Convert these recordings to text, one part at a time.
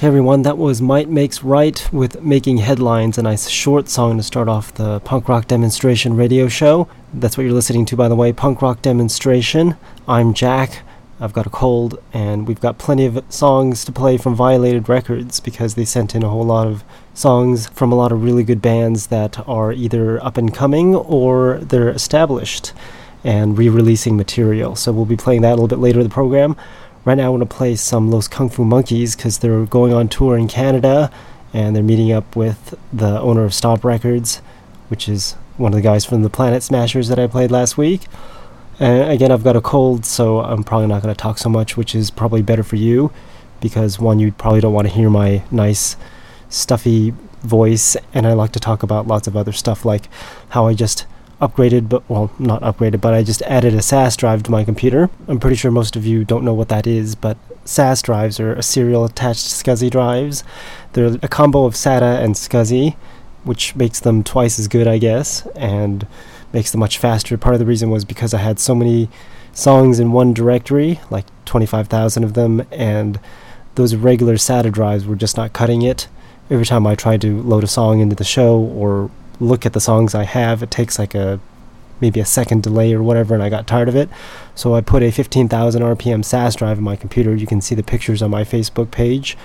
Hey everyone, that was Might Makes Right with Making Headlines, a nice short song to start off the punk rock demonstration radio show. That's what you're listening to, by the way, punk rock demonstration. I'm Jack. I've got a cold, and we've got plenty of songs to play from Violated Records because they sent in a whole lot of songs from a lot of really good bands that are either up and coming or they're established and re releasing material. So we'll be playing that a little bit later in the program. Right now, I want to play some Los Kung Fu Monkeys because they're going on tour in Canada and they're meeting up with the owner of Stomp Records, which is one of the guys from the Planet Smashers that I played last week. And again, I've got a cold, so I'm probably not going to talk so much, which is probably better for you because one, you probably don't want to hear my nice, stuffy voice, and I like to talk about lots of other stuff like how I just upgraded, but well, not upgraded, but I just added a SAS drive to my computer. I'm pretty sure most of you don't know what that is, but SAS drives are a serial attached SCSI drives. They're a combo of SATA and SCSI, which makes them twice as good, I guess, and makes them much faster. Part of the reason was because I had so many songs in one directory, like 25,000 of them, and those regular SATA drives were just not cutting it. Every time I tried to load a song into the show or look at the songs I have, it takes like a maybe a second delay or whatever, and I got tired of it. So I put a 15,000 RPM SAS drive in my computer. You can see the pictures on my Facebook page,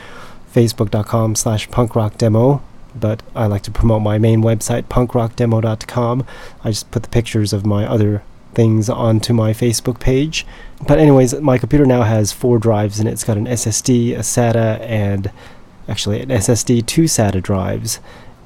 facebook.com slash punkrockdemo. But I like to promote my main website, punkrockdemo.com. I just put the pictures of my other things onto my Facebook page. But anyways, my computer now has four drives and it. It's got an SSD, a SATA, and actually an SSD, two SATA drives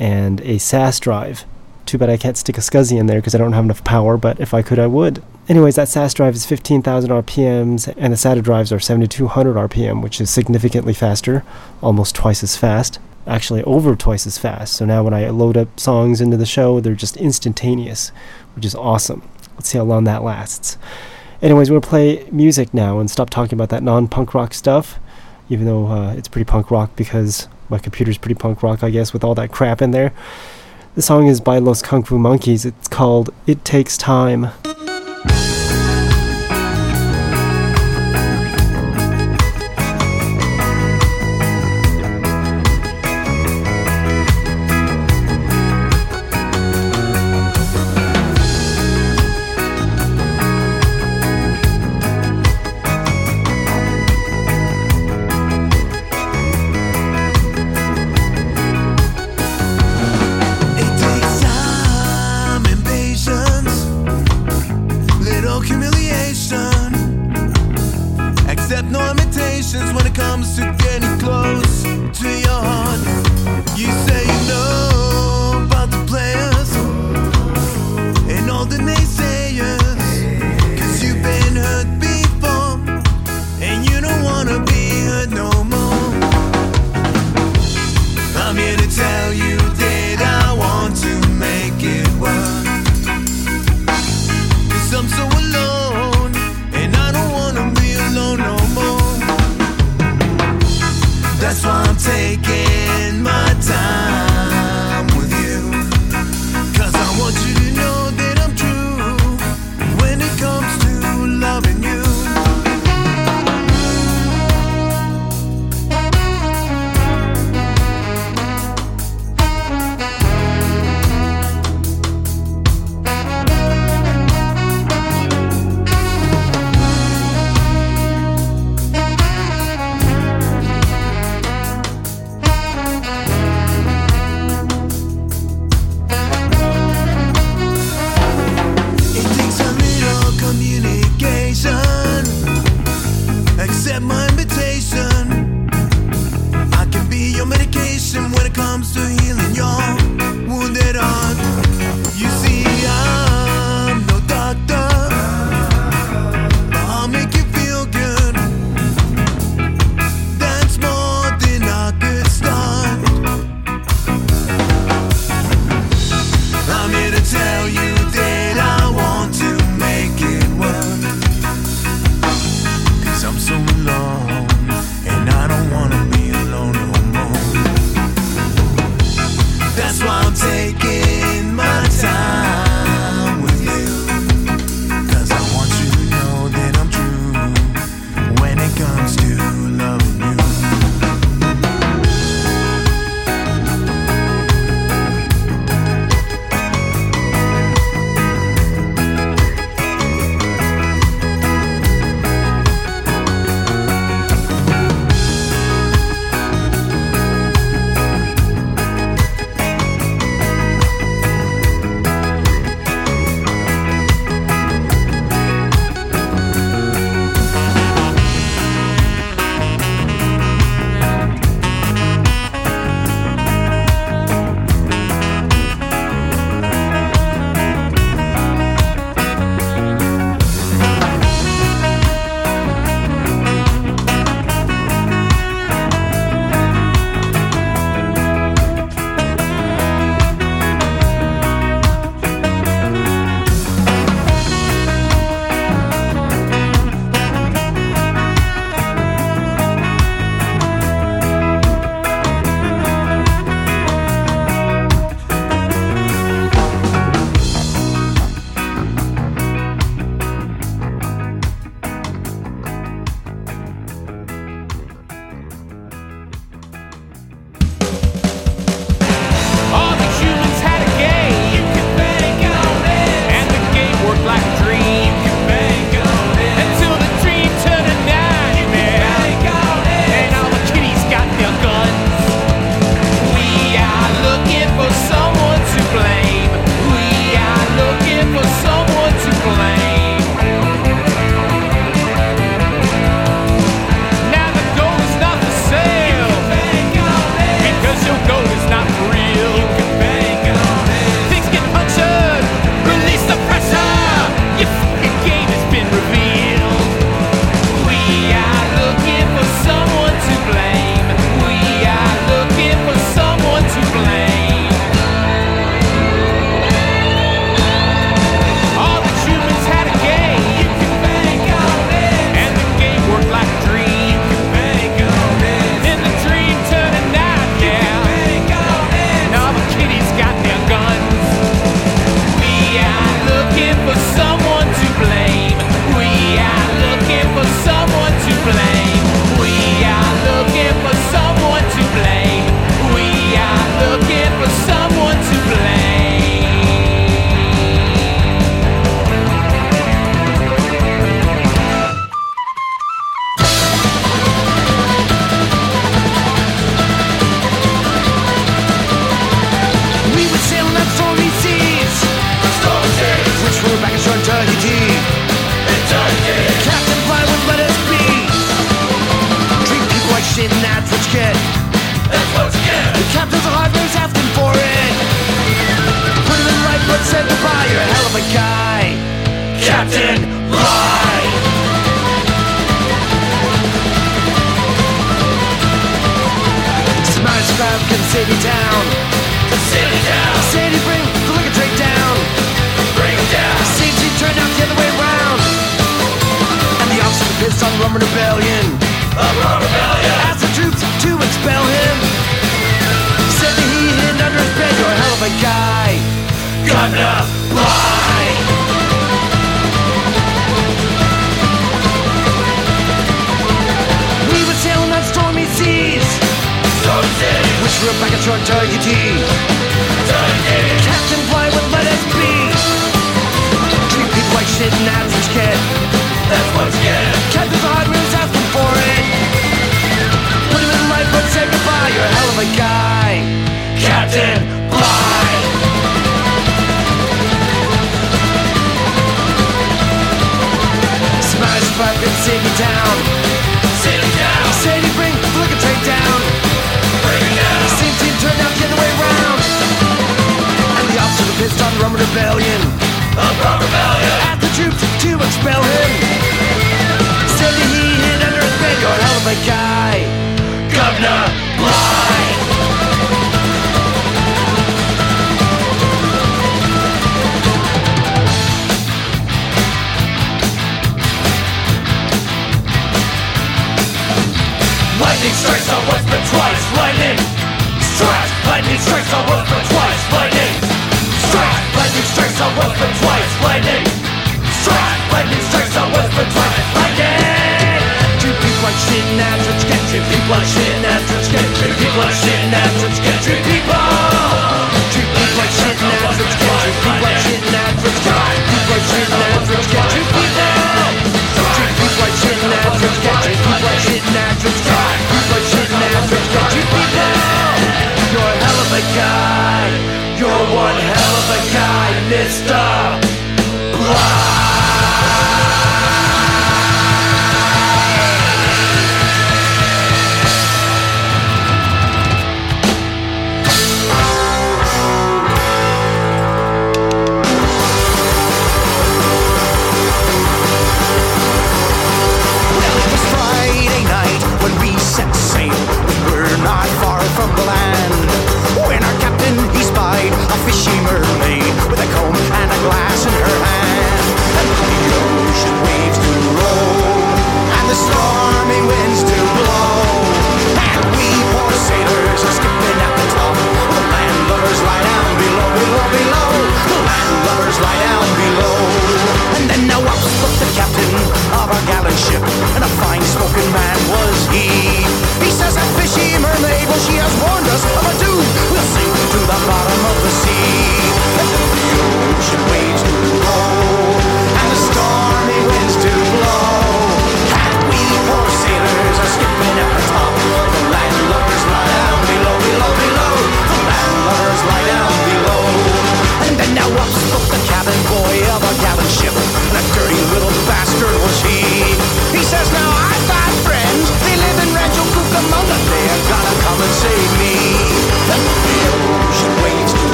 and a SAS drive. Too bad I can't stick a SCSI in there because I don't have enough power, but if I could, I would. Anyways, that SAS drive is 15,000 RPMs, and the SATA drives are 7200 RPM, which is significantly faster, almost twice as fast. Actually, over twice as fast. So now when I load up songs into the show, they're just instantaneous, which is awesome. Let's see how long that lasts. Anyways, we'll play music now and stop talking about that non punk rock stuff, even though uh, it's pretty punk rock because my computer's pretty punk rock, I guess, with all that crap in there. The song is by Los Kung Fu Monkeys. It's called It Takes Time.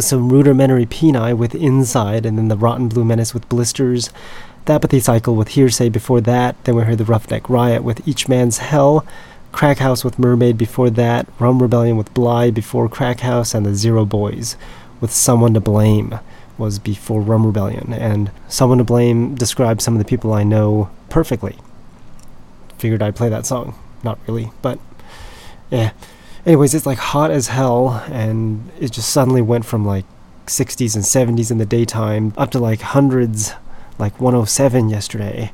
Was some rudimentary Peni with Inside, and then the Rotten Blue Menace with Blisters. The Apathy Cycle with Hearsay before that. Then we heard the Roughneck Riot with Each Man's Hell. Crack House with Mermaid before that. Rum Rebellion with Bly before Crack House. And the Zero Boys with Someone to Blame was before Rum Rebellion. And Someone to Blame describes some of the people I know perfectly. Figured I'd play that song. Not really, but yeah. Anyways, it's like hot as hell, and it just suddenly went from like 60s and 70s in the daytime up to like hundreds, like 107 yesterday.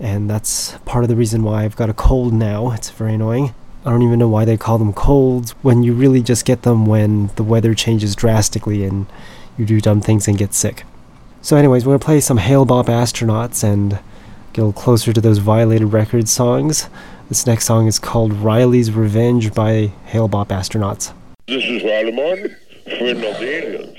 And that's part of the reason why I've got a cold now. It's very annoying. I don't even know why they call them colds when you really just get them when the weather changes drastically and you do dumb things and get sick. So, anyways, we're gonna play some Hale-Bopp Astronauts and get a little closer to those Violated Records songs. This next song is called Riley's Revenge by Hale-Bopp Astronauts. This is Riley Martin, friend of the aliens.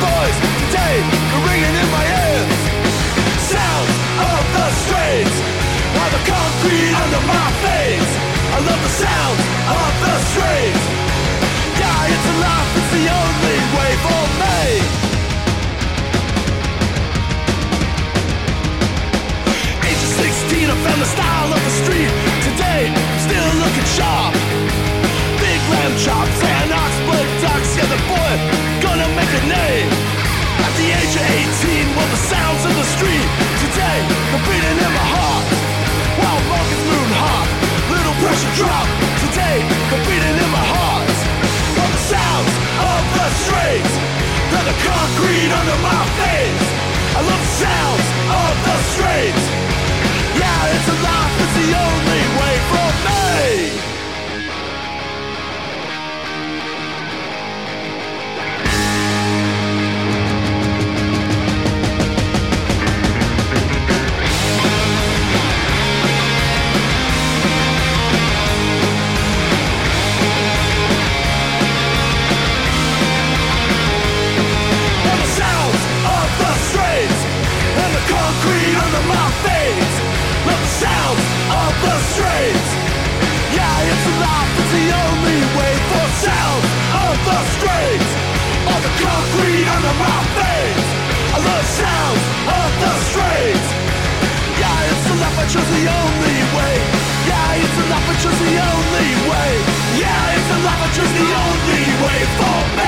boys streets. They're the concrete under my face. I love the sounds of the streets. Concrete under my face. I love sounds of the streets. Yeah, it's a life, I chose the only way. Yeah, it's a life, I chose the only way. Yeah, it's a life, I chose the only way for me.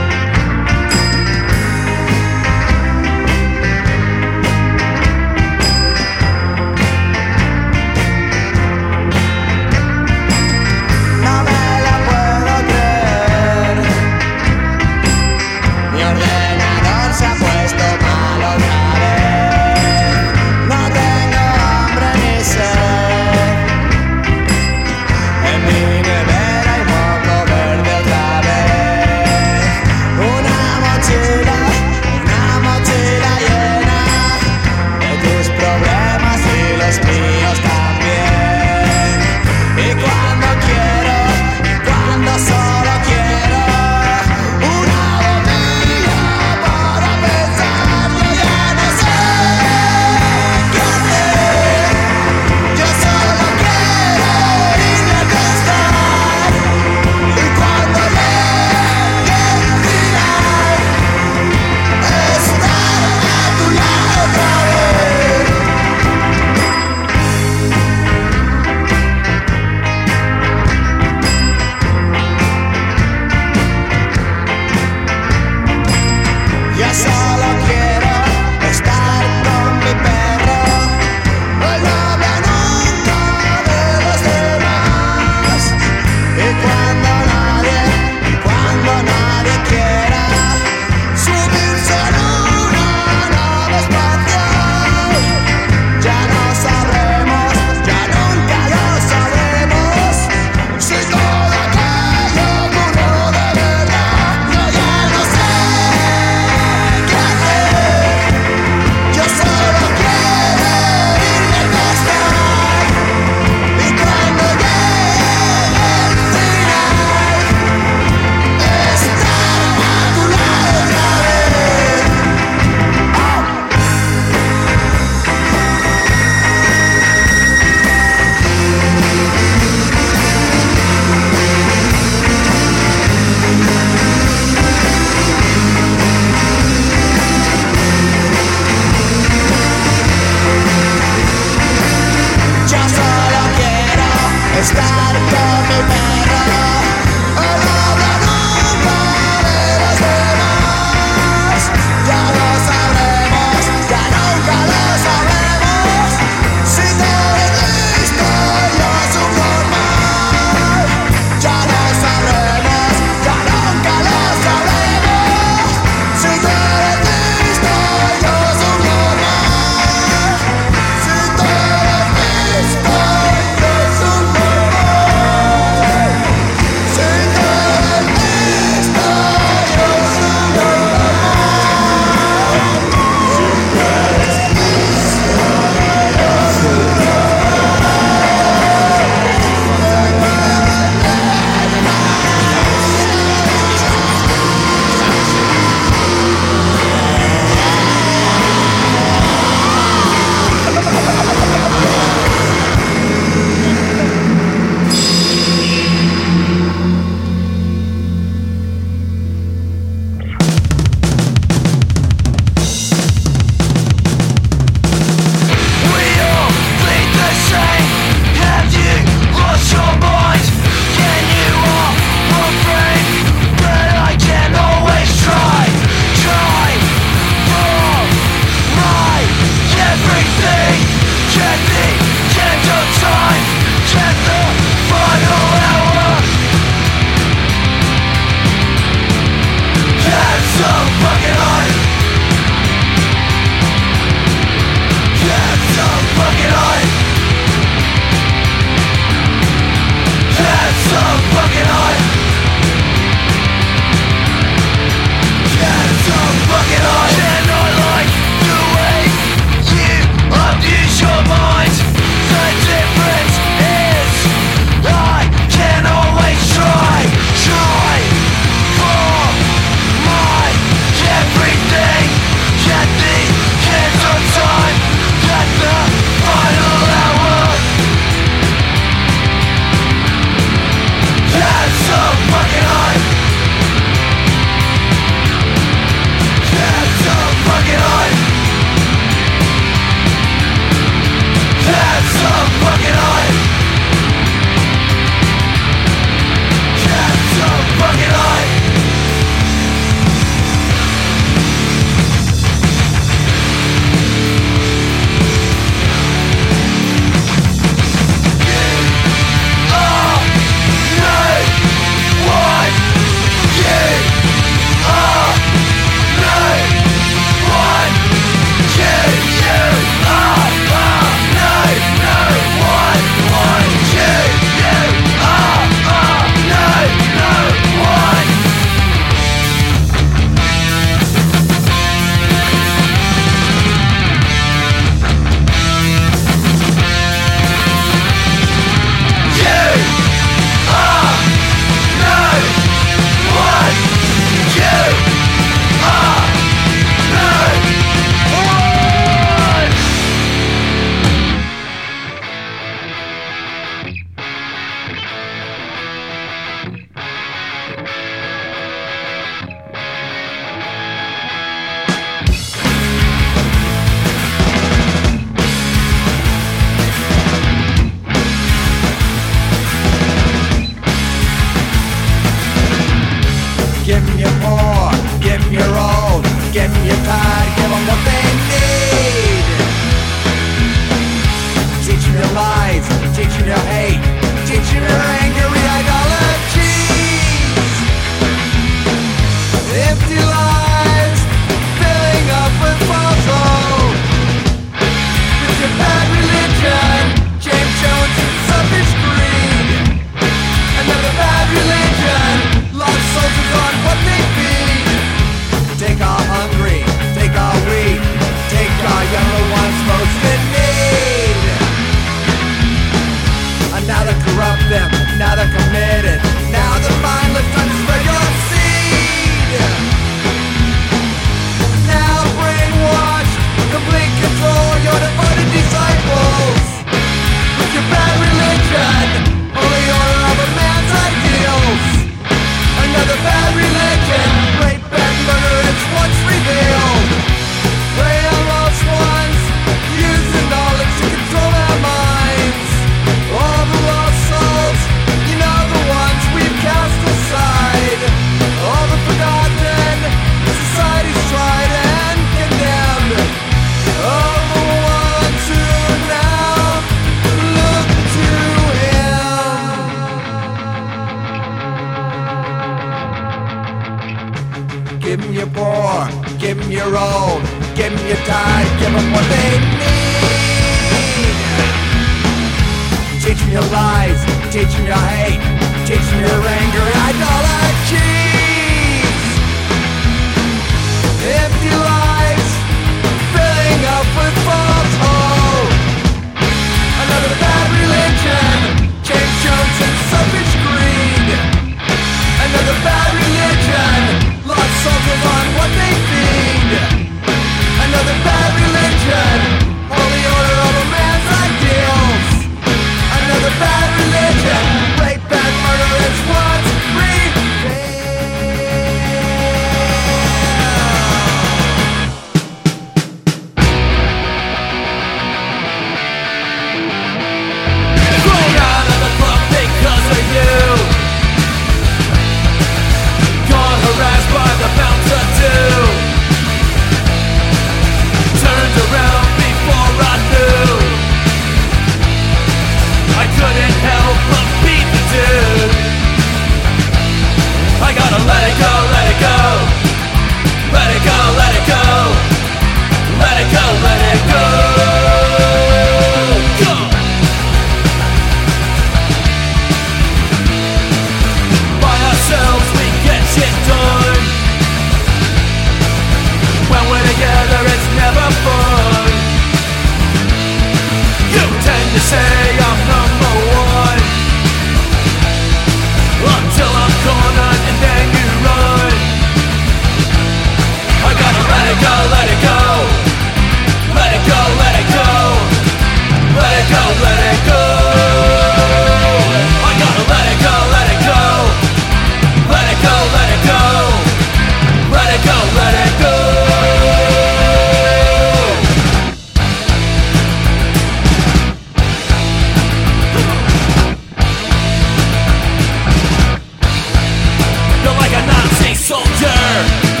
here.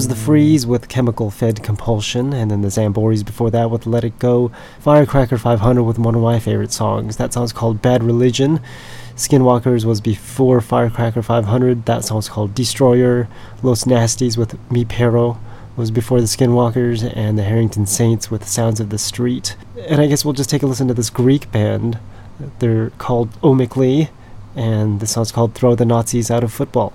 Was the Freeze with Chemical Fed Compulsion, and then the Zamboris before that with Let It Go. Firecracker 500 with one of my favorite songs. That song's called Bad Religion. Skinwalkers was before Firecracker 500. That song's called Destroyer. Los Nasties with Mi Perro was before the Skinwalkers, and the Harrington Saints with Sounds of the Street. And I guess we'll just take a listen to this Greek band. They're called Omikli, and the song's called Throw the Nazis Out of Football.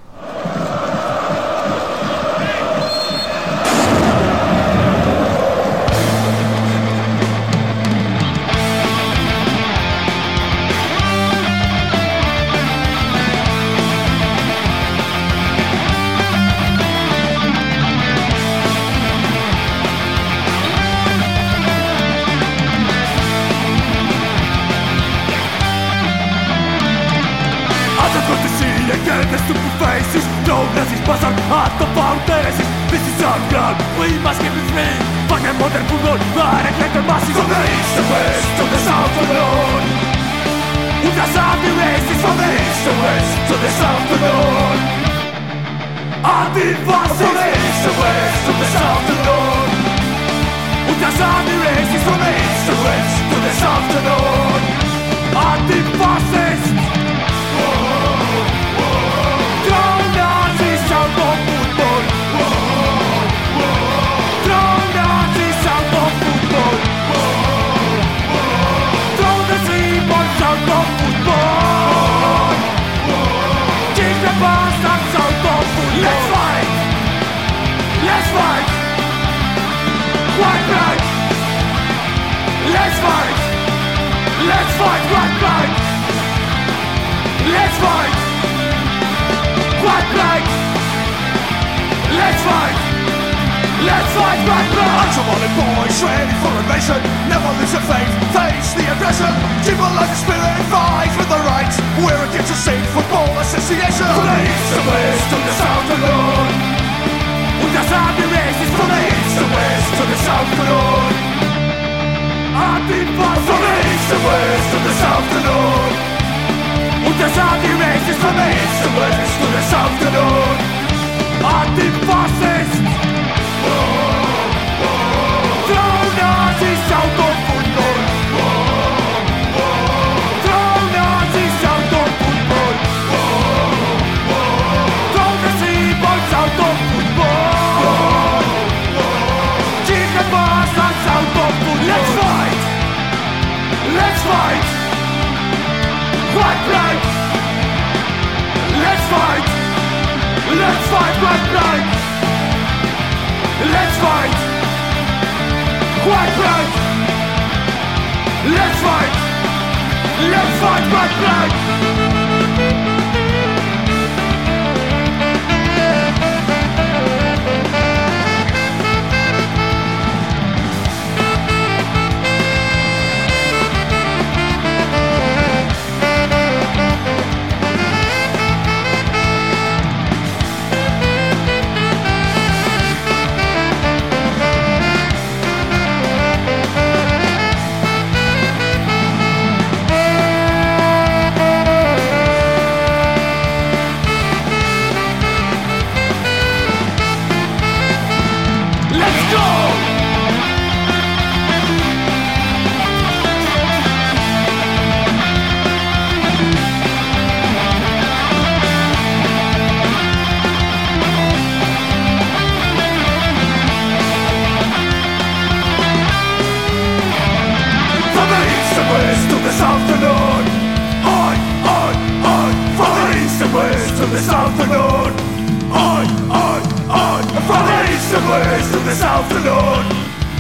To the south and north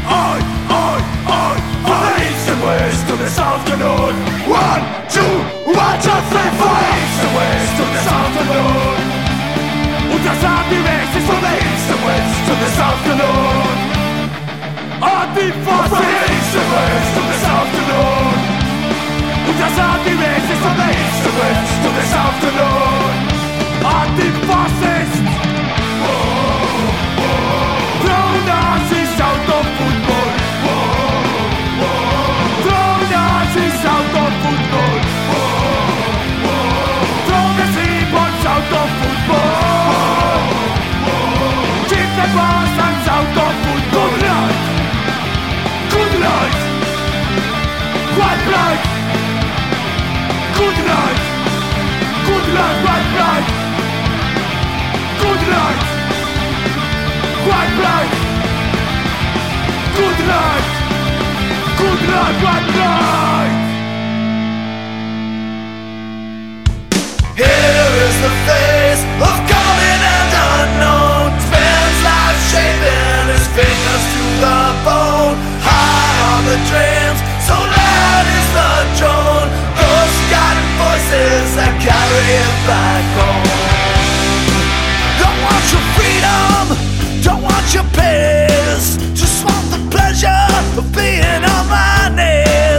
On, on, on the east and west to the south One, two, one, two, three, four. East and west to the south and north Ultras anti-racist from the east and west to the south Anti-fascist From the east and west to the south and north Ultras anti-racist from the east and west to the south north Anti-fascist Throw night! Good night, good night! Here is the face of common and unknown. Spends life shaping his fingers to the bone. High on the dreams, so loud is the drone. Those guided voices that carry it back home. Don't want your freedom, don't want your peace. Just want the pleasure of being on my knees.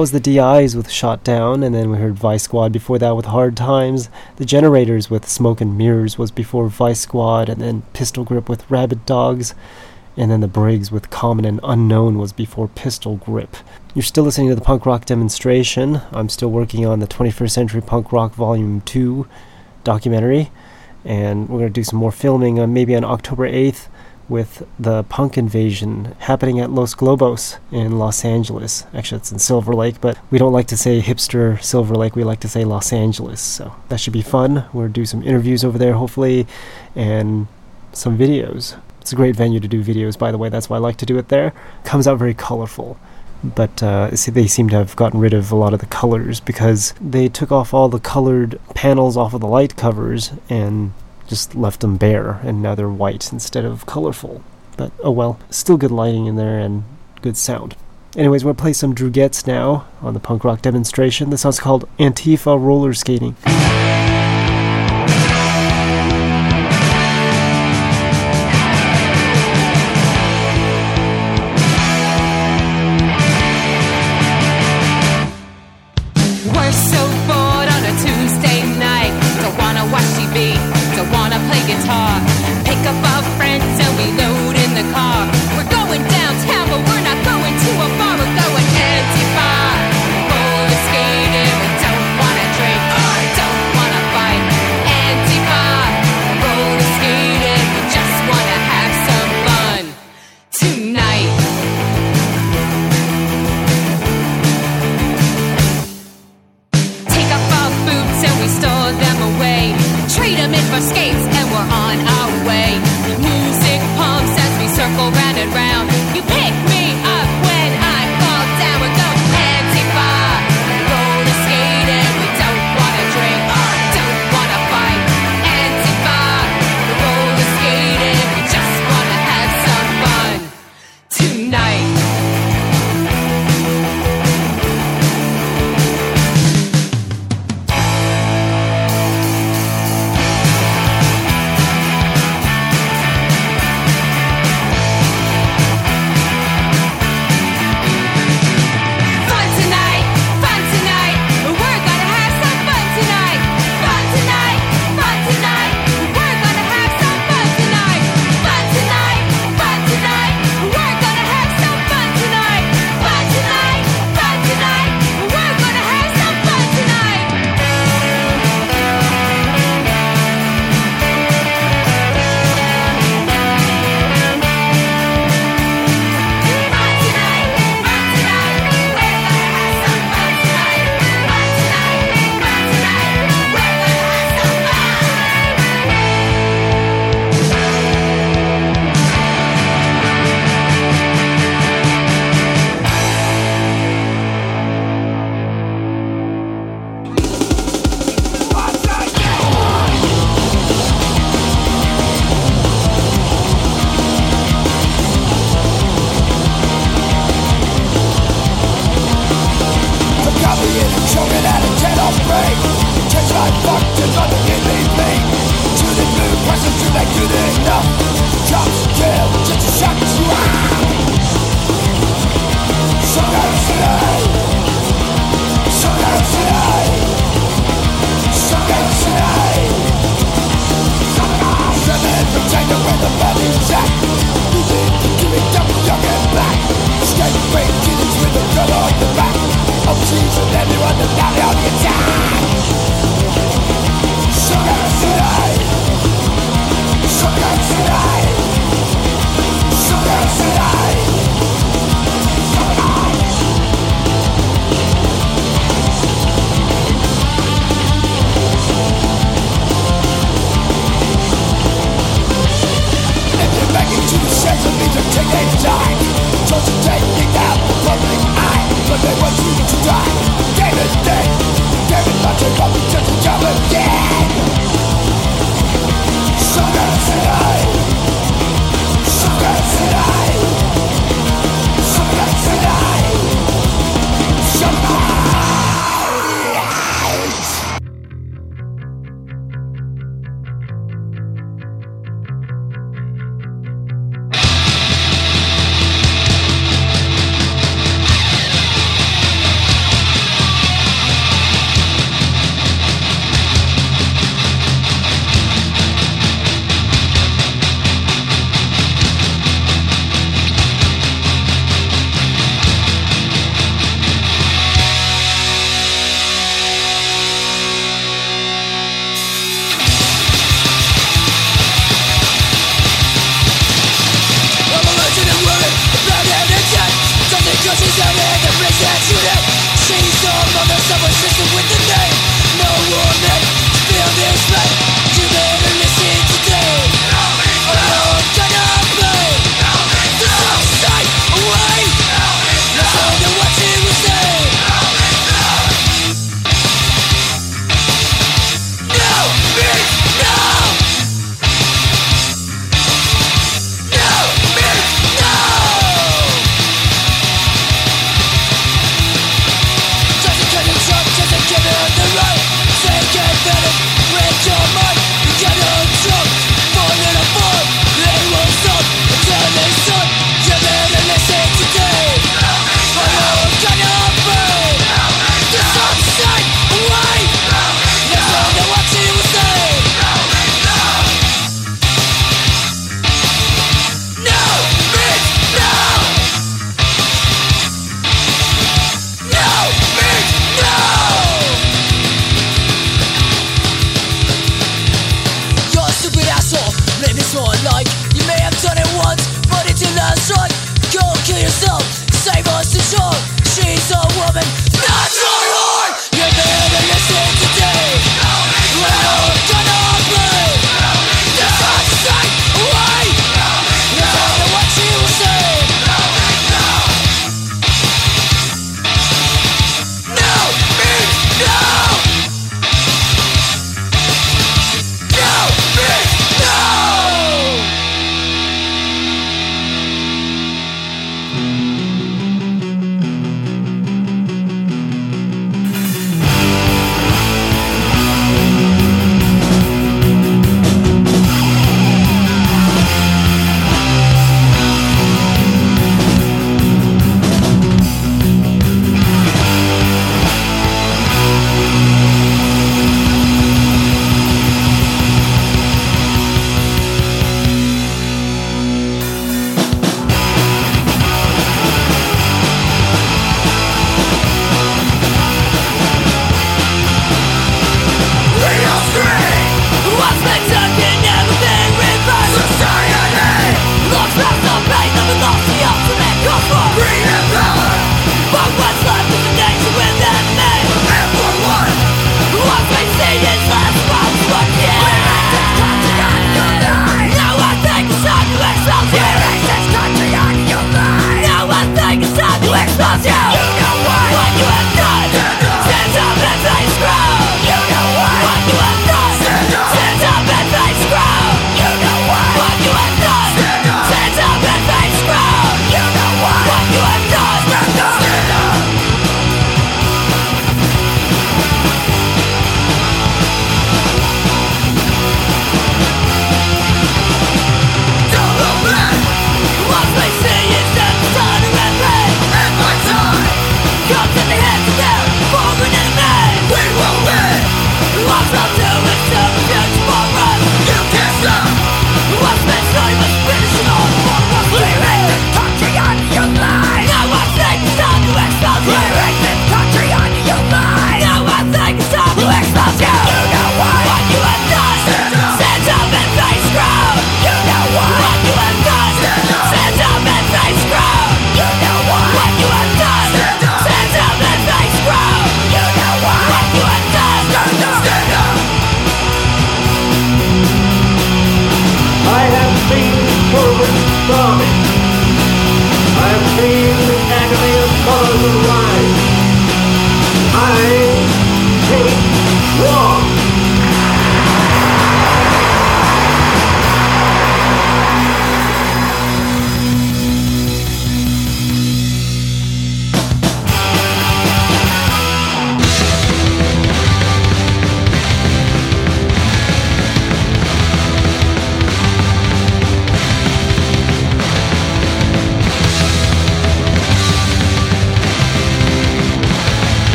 Was the DIs with Shot Down, and then we heard Vice Squad before that with Hard Times. The Generators with Smoke and Mirrors was before Vice Squad, and then Pistol Grip with Rabid Dogs, and then the Briggs with Common and Unknown was before Pistol Grip. You're still listening to the punk rock demonstration. I'm still working on the 21st Century Punk Rock Volume 2 documentary, and we're going to do some more filming maybe on October 8th with the punk invasion happening at Los Globos in Los Angeles. Actually, it's in Silver Lake, but we don't like to say hipster Silver Lake, we like to say Los Angeles. So that should be fun. We'll do some interviews over there, hopefully, and some videos. It's a great venue to do videos, by the way. That's why I like to do it there. Comes out very colorful. But uh, see, they seem to have gotten rid of a lot of the colors because they took off all the colored panels off of the light covers and just left them bare, and now they're white instead of colorful. But oh well, still good lighting in there and good sound. Anyways, we'll play some Drew now on the punk rock demonstration. This song's called Antifa Roller Skating.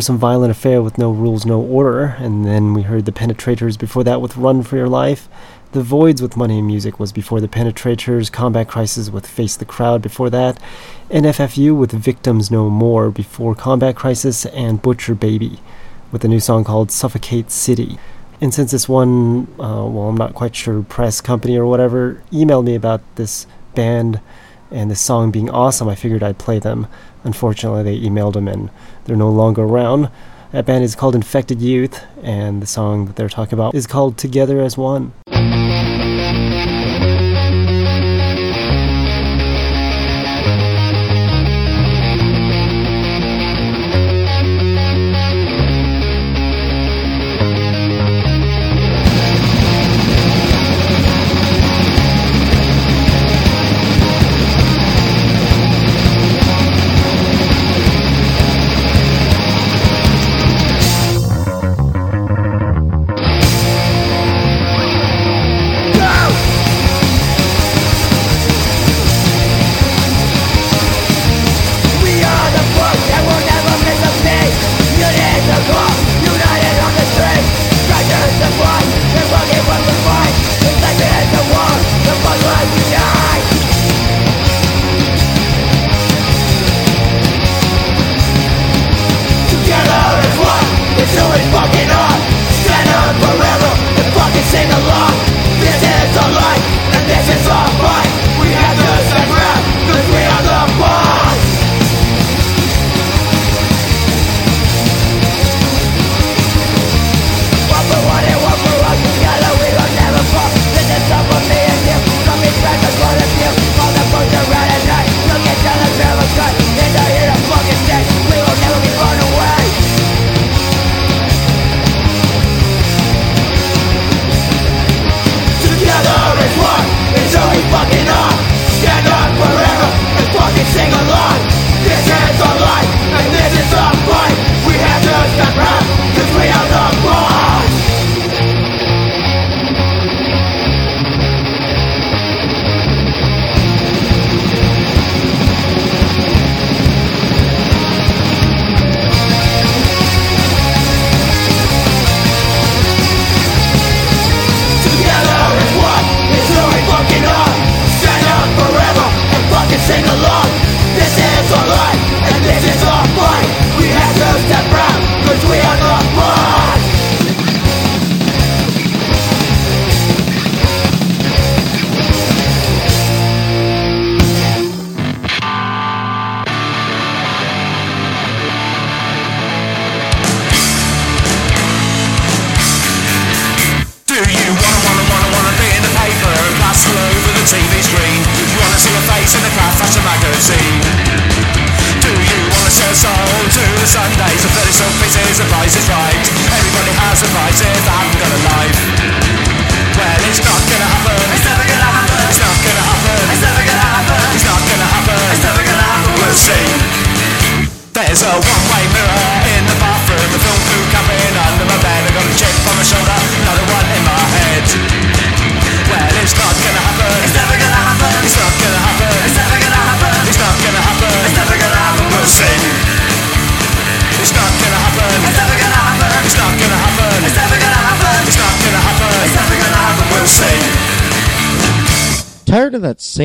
some violent affair with no rules, no order, and then we heard the Penetrators before that with Run for Your Life. The Voids with Money and Music was before the Penetrators, Combat Crisis with Face the Crowd before that, NFFU with Victims No More before Combat Crisis, and Butcher Baby with a new song called Suffocate City. And since this one, uh, well, I'm not quite sure, press company or whatever, emailed me about this band and this song being awesome, I figured I'd play them. Unfortunately, they emailed them and they're no longer around. That band is called Infected Youth, and the song that they're talking about is called Together as One.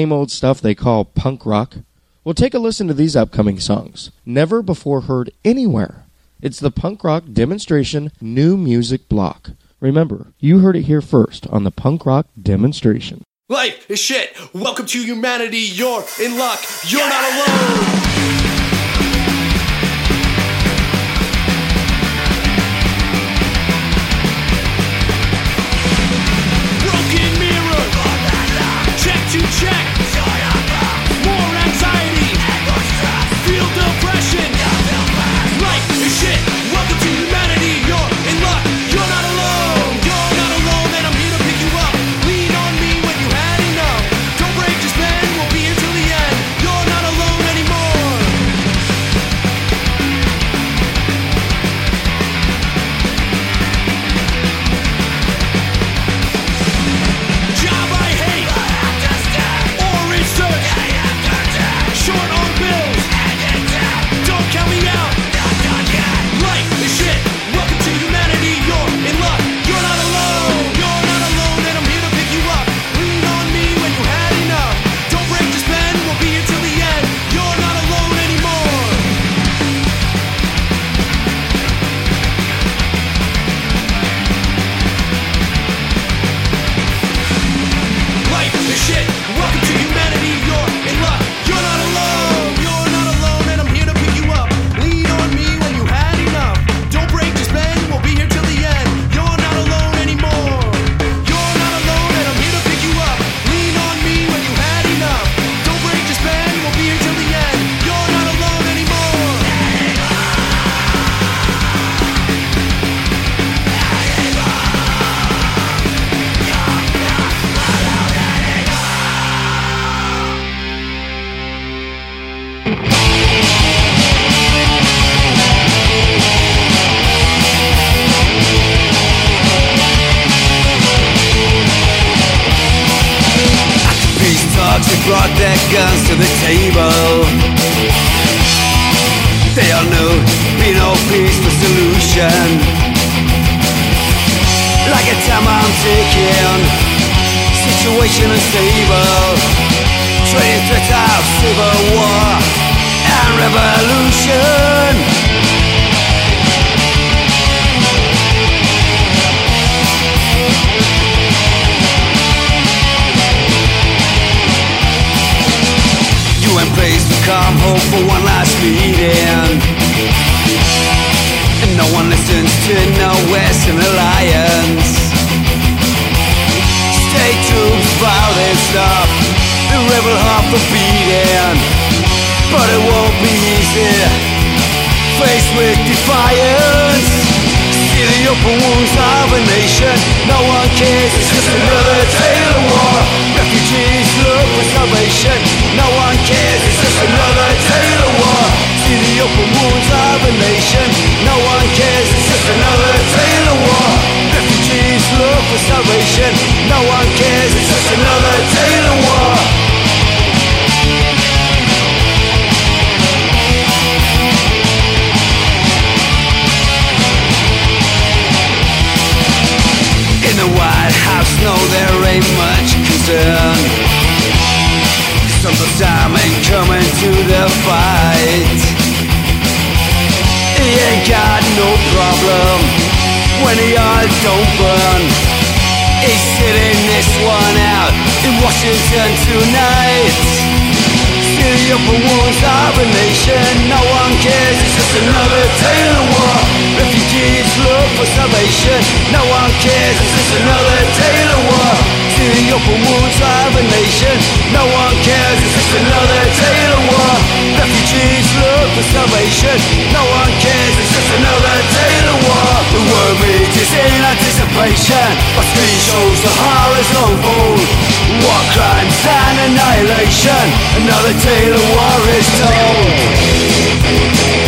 same old stuff they call punk rock? Well, take a listen to these upcoming songs, never before heard anywhere. It's the Punk Rock Demonstration New Music Block. Remember, you heard it here first on the Punk Rock Demonstration. Life is shit. Welcome to humanity. You're in luck. You're not alone. check. many eyes don't burn. He's sitting this one out in Washington tonight. City up wounds wars, a nation, no one cares It's just another day in the war. Refugees look for salvation, no one cares It's just another day in the war. Cleaning open wounds of a nation. No one cares, it's just another tale of war. Refugees look for salvation. No one cares, it's just another tale of war. The world is in anticipation Our screen shows the horrors unfold War crimes and annihilation. Another tale of war is told.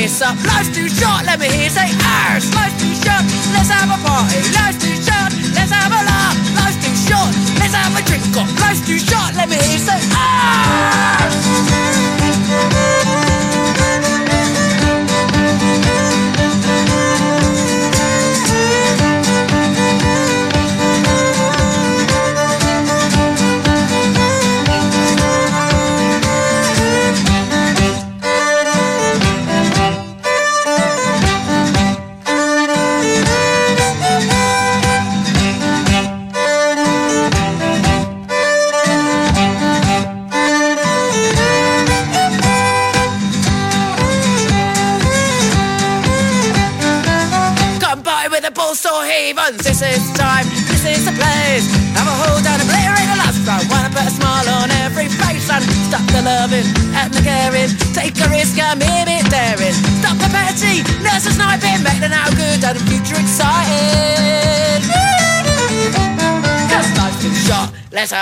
face up. Life's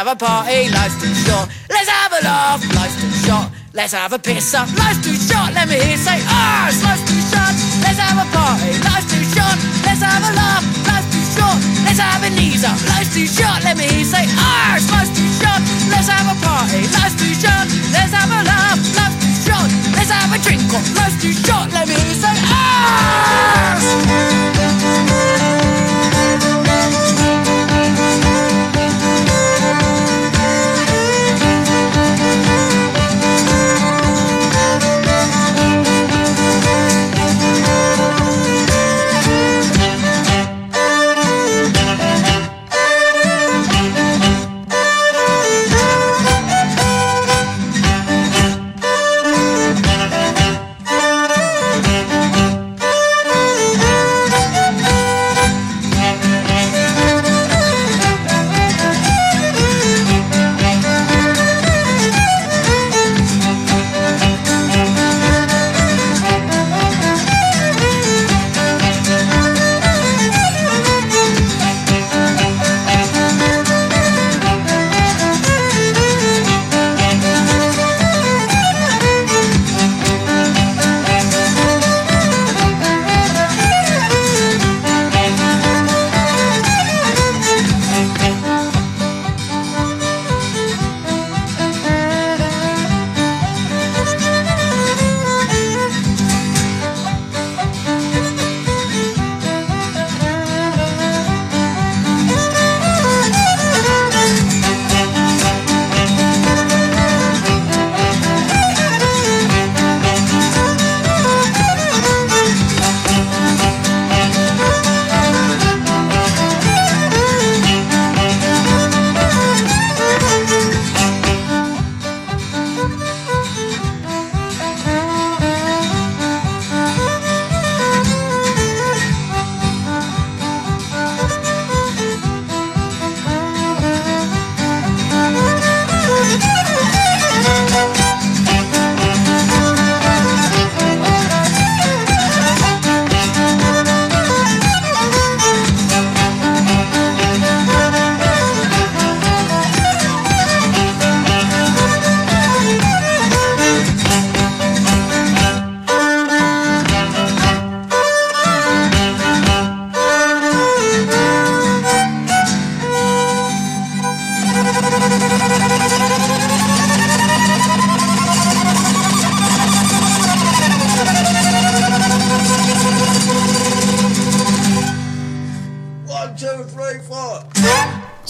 have a party, life's too short. Let's have a laugh, life's too short. Let's have a piss up, life's too short. Let me hear say, ah, oh, life's too short. Let's have a party, life's too short. Let's have a laugh, life's too short. Let's have a knees up, life's too short. Let me hear say, ah, oh, life's too short. Let's have a party, life's too short. Let's have a laugh, life's too short. Let's have a drink up, life's too short. Let me hear say, ah. Oh.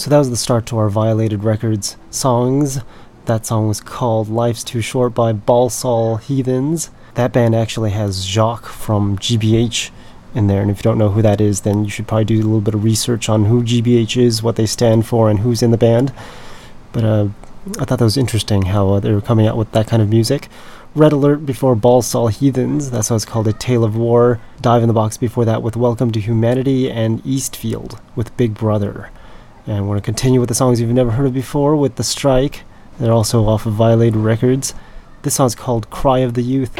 So that was the start to our Violated Records songs. That song was called Life's Too Short by Balsall Heathens. That band actually has Jock from GBH in there, and if you don't know who that is, then you should probably do a little bit of research on who GBH is, what they stand for, and who's in the band. But uh, I thought that was interesting how uh, they were coming out with that kind of music. Red Alert before Balsall Heathens, that's why it's called A Tale of War. Dive in the Box before that with Welcome to Humanity, and Eastfield with Big Brother. And we're going to continue with the songs you've never heard of before with The Strike. They're also off of Violated Records. This song's called Cry of the Youth.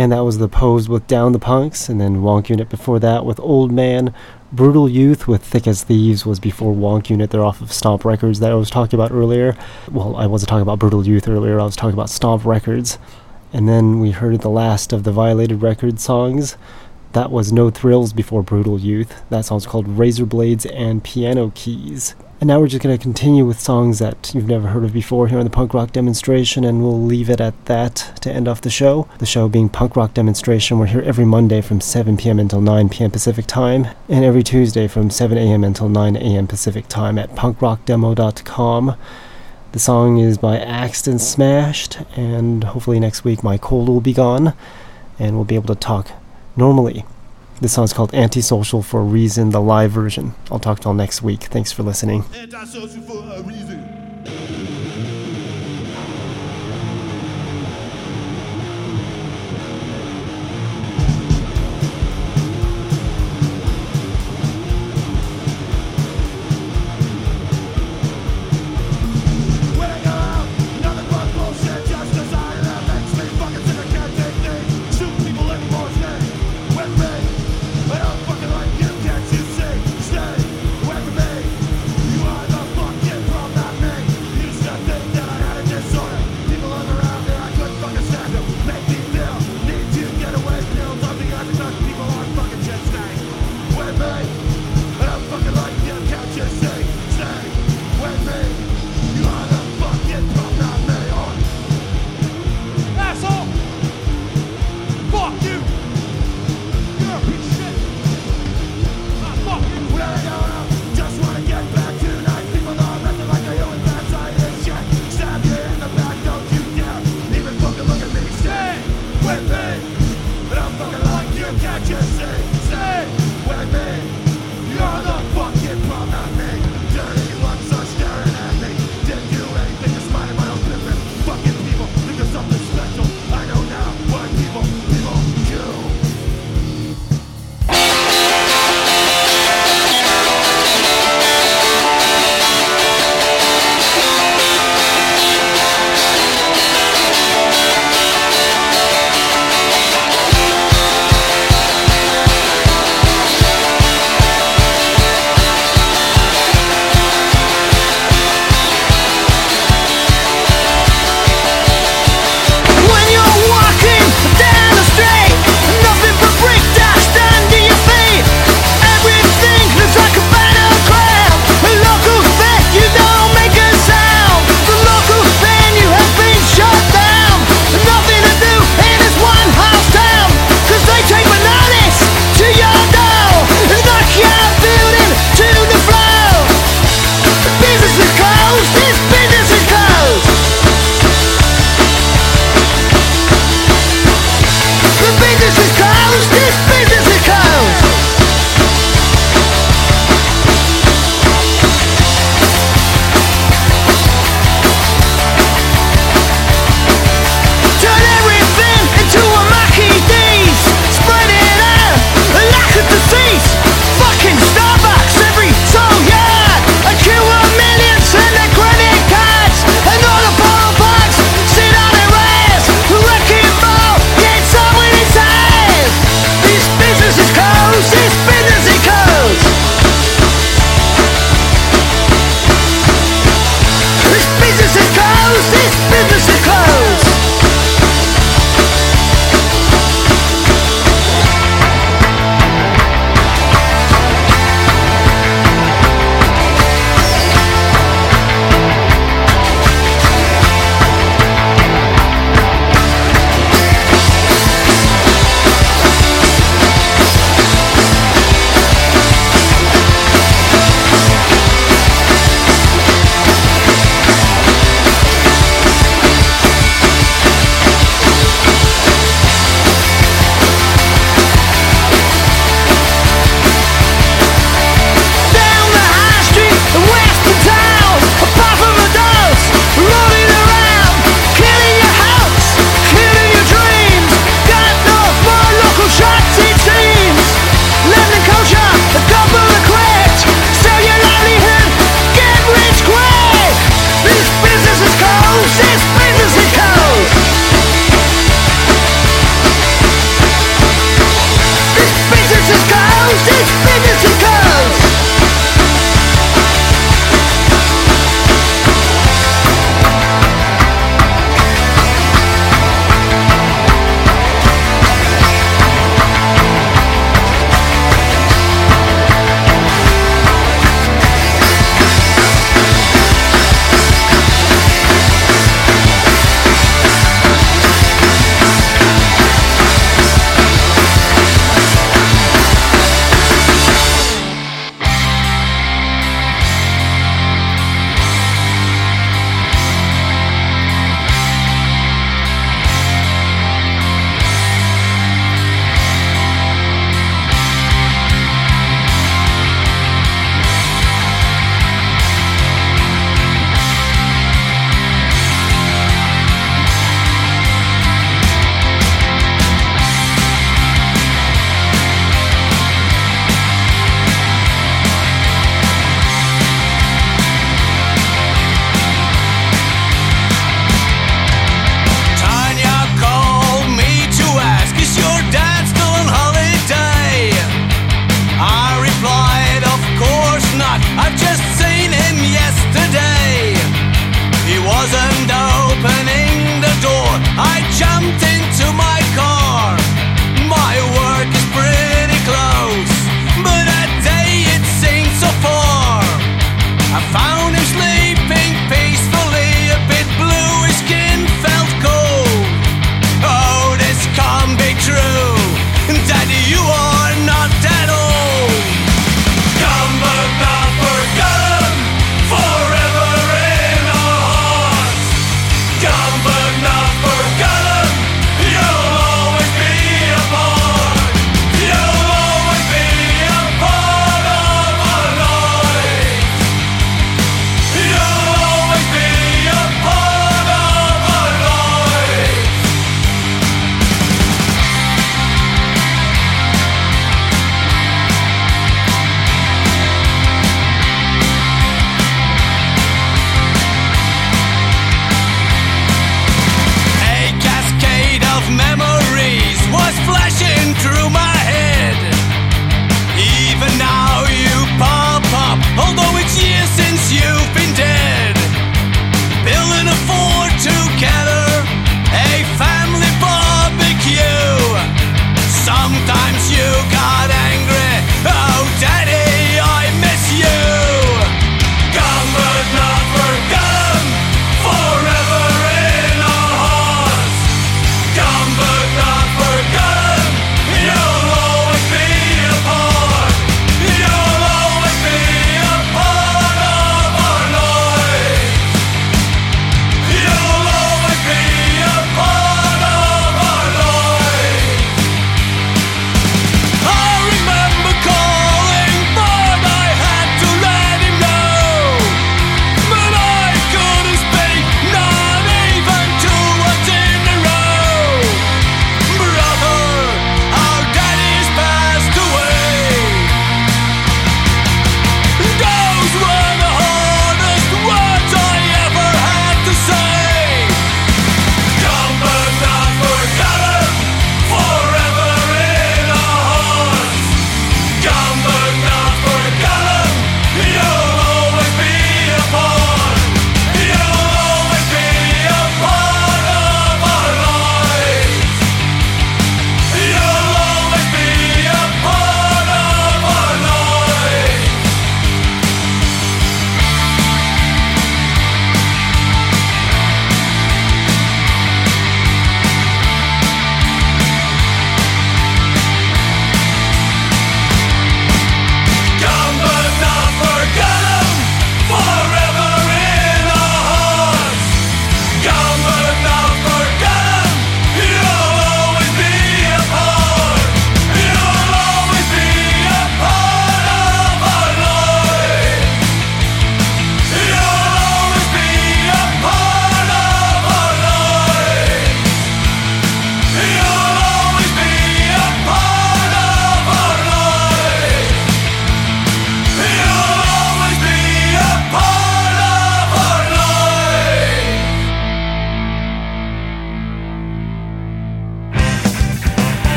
And that was the pose with Down the Punks, and then Wonk Unit before that with Old Man. Brutal Youth with Thick as Thieves was before Wonk Unit. They're off of Stomp Records that I was talking about earlier. Well, I wasn't talking about Brutal Youth earlier, I was talking about Stomp Records. And then we heard the last of the Violated Records songs. That was No Thrills before Brutal Youth. That song's called Razor Blades and Piano Keys. And now we're just going to continue with songs that you've never heard of before here on the punk rock demonstration, and we'll leave it at that to end off the show. The show being Punk Rock Demonstration. We're here every Monday from 7 p.m. until 9 p.m. Pacific Time, and every Tuesday from 7 a.m. until 9 a.m. Pacific Time at punkrockdemo.com. The song is by Axed and Smashed, and hopefully next week my cold will be gone, and we'll be able to talk normally. This song's called Antisocial for a Reason, the live version. I'll talk to y'all next week. Thanks for listening.